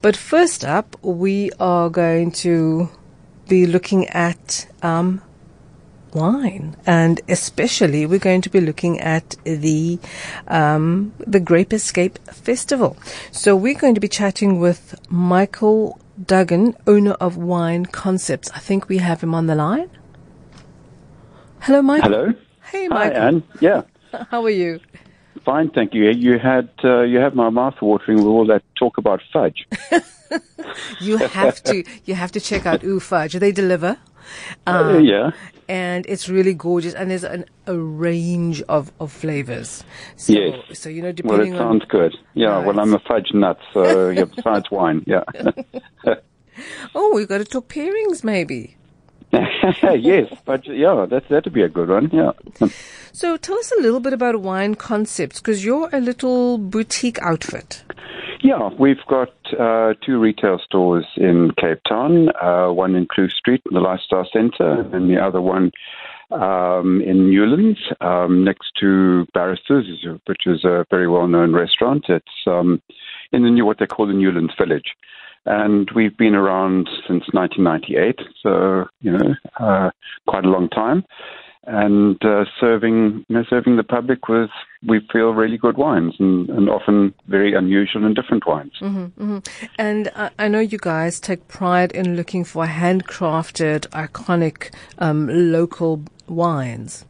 But first up, we are going to be looking at um, wine, and especially we're going to be looking at the um, the Grape Escape Festival. So we're going to be chatting with Michael Duggan, owner of Wine Concepts. I think we have him on the line. Hello, Michael. Hello. Hey, Michael. Hi, Anne. Yeah. How are you? Fine, thank you. You had uh, you had my mouth watering with all that talk about fudge. you have to you have to check out Ooh Fudge. They deliver. Um, uh, yeah. And it's really gorgeous, and there's an, a range of, of flavors. So, yes. So you know, depending well, it sounds good. Yeah. Right. Well, I'm a fudge nut, so yeah, besides wine, yeah. oh, we've got to talk pairings, maybe. yes, but yeah, that that'd be a good one. Yeah. So tell us a little bit about Wine Concepts, because you're a little boutique outfit. Yeah, we've got uh, two retail stores in Cape Town, uh, one in Kloof Street, the Lifestyle Centre, and the other one um, in Newlands, um, next to Barristers, which is a very well-known restaurant. It's um, in the new what they call the Newlands Village, and we've been around since 1998, so you know, uh, quite a long time and uh, serving you know, serving the public with we feel really good wines and, and often very unusual and different wines. Mm-hmm, mm-hmm. And uh, I know you guys take pride in looking for handcrafted, iconic, um, local wines.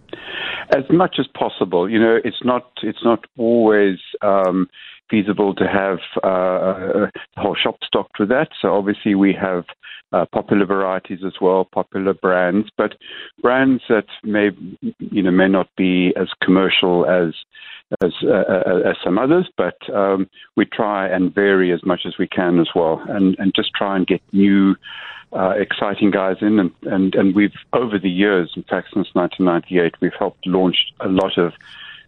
As much as possible, you know, it's not it's not always. Um, feasible to have uh, the whole shop stocked with that. So obviously we have uh, popular varieties as well, popular brands, but brands that may you know may not be as commercial as as, uh, uh, as some others, but um, we try and vary as much as we can as well, and and just try and get new. Uh, exciting guys in, and, and, and we've over the years, in fact, since 1998, we've helped launch a lot of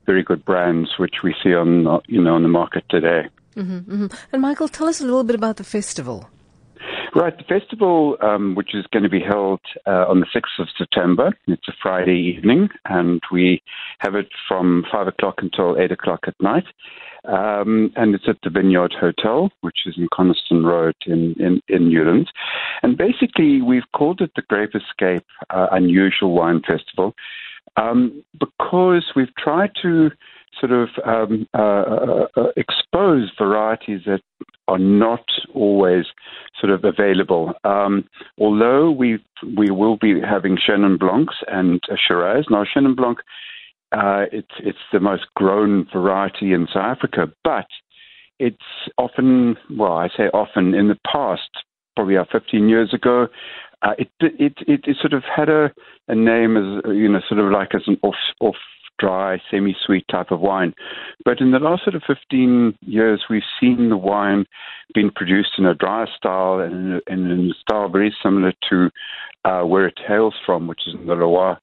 very good brands which we see on you know on the market today. Mm-hmm, mm-hmm. And Michael, tell us a little bit about the festival. Right, the festival, um, which is going to be held uh, on the 6th of September, it's a Friday evening, and we have it from 5 o'clock until 8 o'clock at night. Um, and it's at the Vineyard Hotel, which is in Coniston Road in, in, in Newlands. And basically, we've called it the Grape Escape uh, Unusual Wine Festival um, because we've tried to sort of um, uh, uh, uh, expose varieties that are not always sort of available. Um, although we we will be having Chenin Blancs and Shiraz. Now Chenin Blanc, uh, it's it's the most grown variety in South Africa, but it's often well, I say often in the past, probably about 15 years ago, uh, it, it, it it sort of had a, a name as you know sort of like as an off off dry semi sweet type of wine, but in the last sort of 15 years we've seen the wine being produced in a drier style and in, in a style very similar to uh, where it hails from, which is in the Loire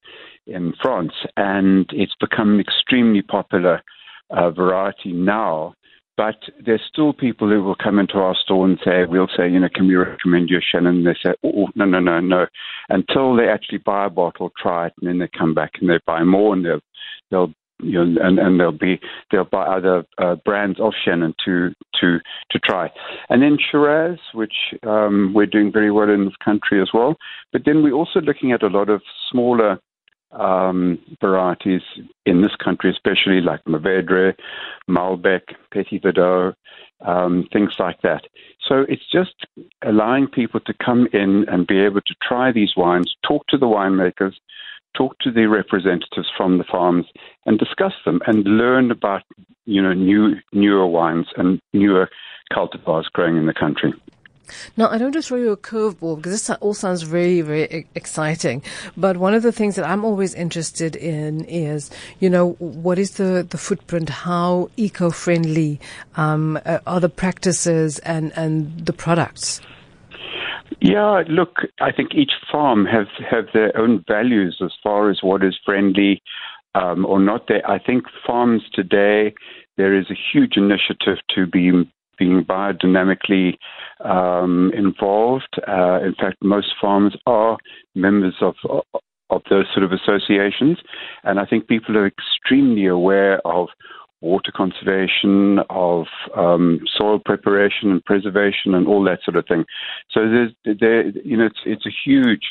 in France, and it's become an extremely popular uh, variety now. But there's still people who will come into our store and say, we'll say, you know, can we recommend you a Chenin? And they say, oh, no, no, no, no. Until they actually buy a bottle, try it, and then they come back and they buy more and they'll, they'll you know, and, and they'll be they'll buy other uh, brands of Chenin to to to try, and then Shiraz, which um, we're doing very well in this country as well. But then we're also looking at a lot of smaller um, varieties in this country, especially like Mourvedre, Malbec, Petit Verdot, um, things like that. So it's just allowing people to come in and be able to try these wines, talk to the winemakers, talk to the representatives from the farms, and discuss them and learn about you know new newer wines and newer cultivars growing in the country. Now, I don't want to throw you a curveball because this all sounds very, very exciting. But one of the things that I'm always interested in is, you know, what is the, the footprint? How eco-friendly um, are the practices and, and the products? Yeah, look, I think each farm have have their own values as far as what is friendly um, or not. There, I think farms today there is a huge initiative to be being biodynamically um, involved. Uh, in fact, most farmers are members of of those sort of associations, and I think people are extremely aware of water conservation, of um, soil preparation and preservation, and all that sort of thing. So there's, there, you know, it's, it's a huge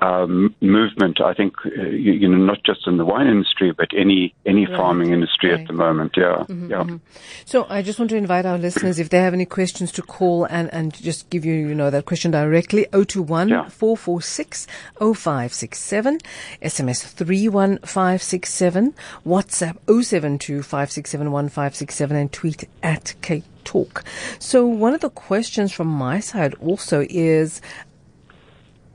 um, movement. I think uh, you, you, know not just in the wine industry, but any any right. farming industry right. at the moment. Yeah, mm-hmm, yeah. Mm-hmm. So I just want to invite our listeners if they have any questions to call and and just give you you know that question directly. 021 yeah. 446 0567, SMS 31567, WhatsApp 072 567 1567, and tweet at Cape Talk. So one of the questions from my side also is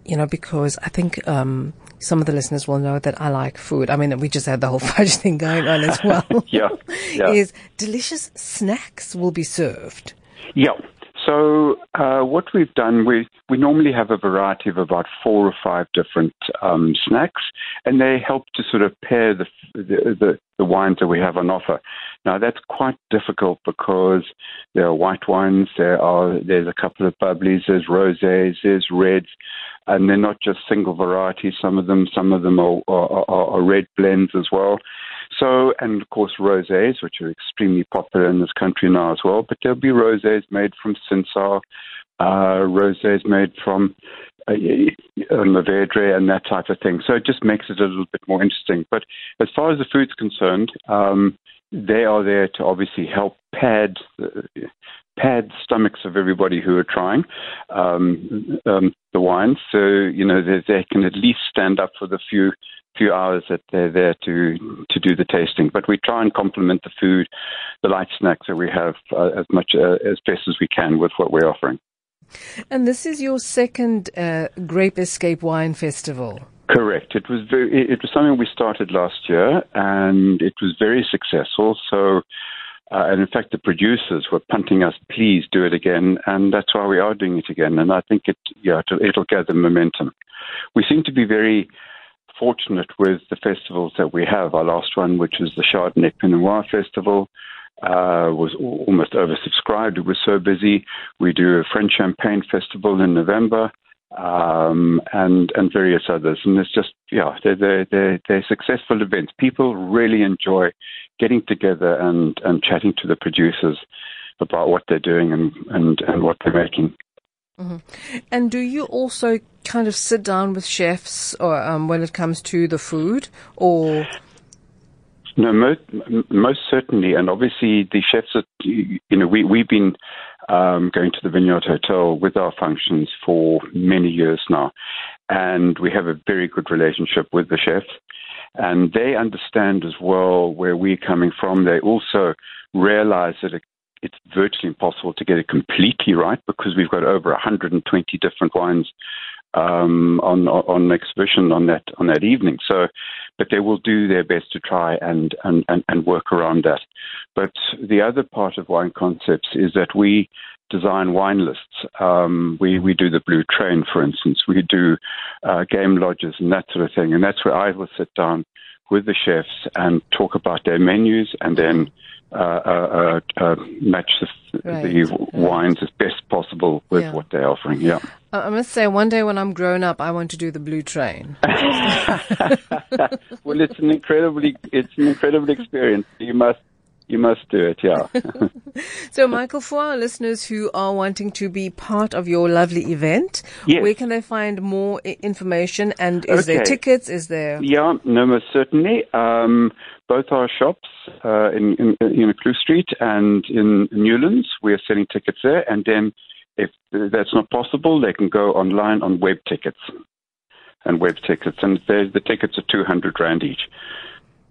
you know, because I think um, some of the listeners will know that I like food. I mean, we just had the whole fudge thing going on as well. yeah, yeah. Is delicious snacks will be served. Yeah. So uh, what we've done, we we normally have a variety of about four or five different um, snacks, and they help to sort of pair the, the, the the wines that we have on offer. Now that's quite difficult because there are white wines, there are there's a couple of bubblies, there's rosés, there's reds, and they're not just single varieties. Some of them, some of them are, are, are red blends as well. So, and of course, rosés, which are extremely popular in this country now as well. But there'll be rosés made from Cinsault, uh, rosés made from uh, Mourvèdre and that type of thing. So it just makes it a little bit more interesting. But as far as the food's concerned, um, they are there to obviously help pad pad stomachs of everybody who are trying um, um, the wines. So you know they, they can at least stand up for the few few hours that they're there to to do the tasting. But we try and complement the food, the light snacks that we have uh, as much uh, as best as we can with what we're offering. And this is your second uh, Grape Escape Wine Festival. Correct. It was very, it was something we started last year, and it was very successful. So uh, and in fact, the producers were punting us, please do it again. And that's why we are doing it again. And I think it, yeah, it'll, it'll gather momentum. We seem to be very fortunate with the festivals that we have. Our last one, which was the Chardonnay Pinot Noir Festival, uh, was almost oversubscribed. It was so busy. We do a French Champagne Festival in November um, and and various others. And it's just yeah, they're, they're they're they're successful events. People really enjoy getting together and and chatting to the producers about what they're doing and and and what they're making. Mm-hmm. And do you also kind of sit down with chefs or um, when it comes to the food, or no, most, most certainly, and obviously the chefs. Are, you know, we we've been um, going to the Vineyard Hotel with our functions for many years now, and we have a very good relationship with the chefs, and they understand as well where we're coming from. They also realize that it's virtually impossible to get it completely right because we've got over 120 different wines um, on on exhibition on that on that evening. So, but they will do their best to try and and, and, and work around that. But the other part of wine concepts is that we design wine lists. Um, we we do the Blue Train, for instance. We do uh, game lodges and that sort of thing. And that's where I will sit down with the chefs and talk about their menus and then uh, uh, uh, uh match the, right. the wines as best possible with yeah. what they're offering. Yeah. I must say, one day when I'm grown up, I want to do the blue train. well, it's an incredibly, it's an incredible experience. You must you must do it, yeah. so, Michael, for our listeners who are wanting to be part of your lovely event, yes. where can they find more information? And is okay. there tickets? Is there? Yeah, no, most certainly. Um, both our shops uh, in, in, in Kloof Street and in Newlands, we are selling tickets there. And then, if that's not possible, they can go online on web tickets and web tickets. And the tickets are 200 Rand each.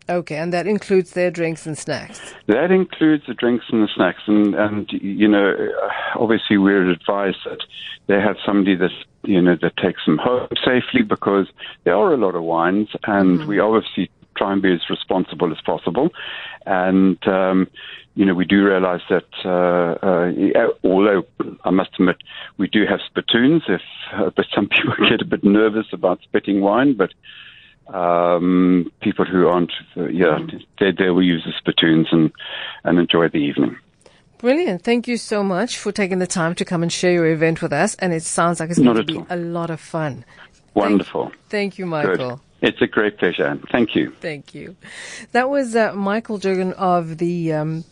Okay, and that includes their drinks and snacks. That includes the drinks and the snacks, and and you know, obviously we're advised that they have somebody that you know that takes them home safely because there are a lot of wines, and mm-hmm. we obviously try and be as responsible as possible, and. Um, you know, we do realize that, uh, uh, although I must admit, we do have spittoons, if, uh, but some people get a bit nervous about spitting wine, but um, people who aren't, uh, yeah, they, they will use the spittoons and, and enjoy the evening. Brilliant. Thank you so much for taking the time to come and share your event with us. And it sounds like it's going to be all. a lot of fun. Wonderful. Thank, thank you, Michael. Good. It's a great pleasure. Thank you. Thank you. That was uh, Michael Jurgen of the um,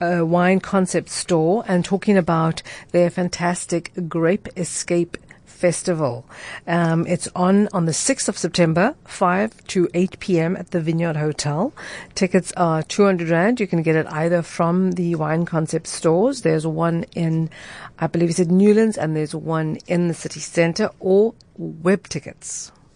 uh, Wine Concept Store and talking about their fantastic Grape Escape Festival. Um, it's on on the 6th of September, 5 to 8 p.m. at the Vineyard Hotel. Tickets are 200 Rand. You can get it either from the Wine Concept stores. There's one in, I believe it's at Newlands, and there's one in the city center, or web tickets.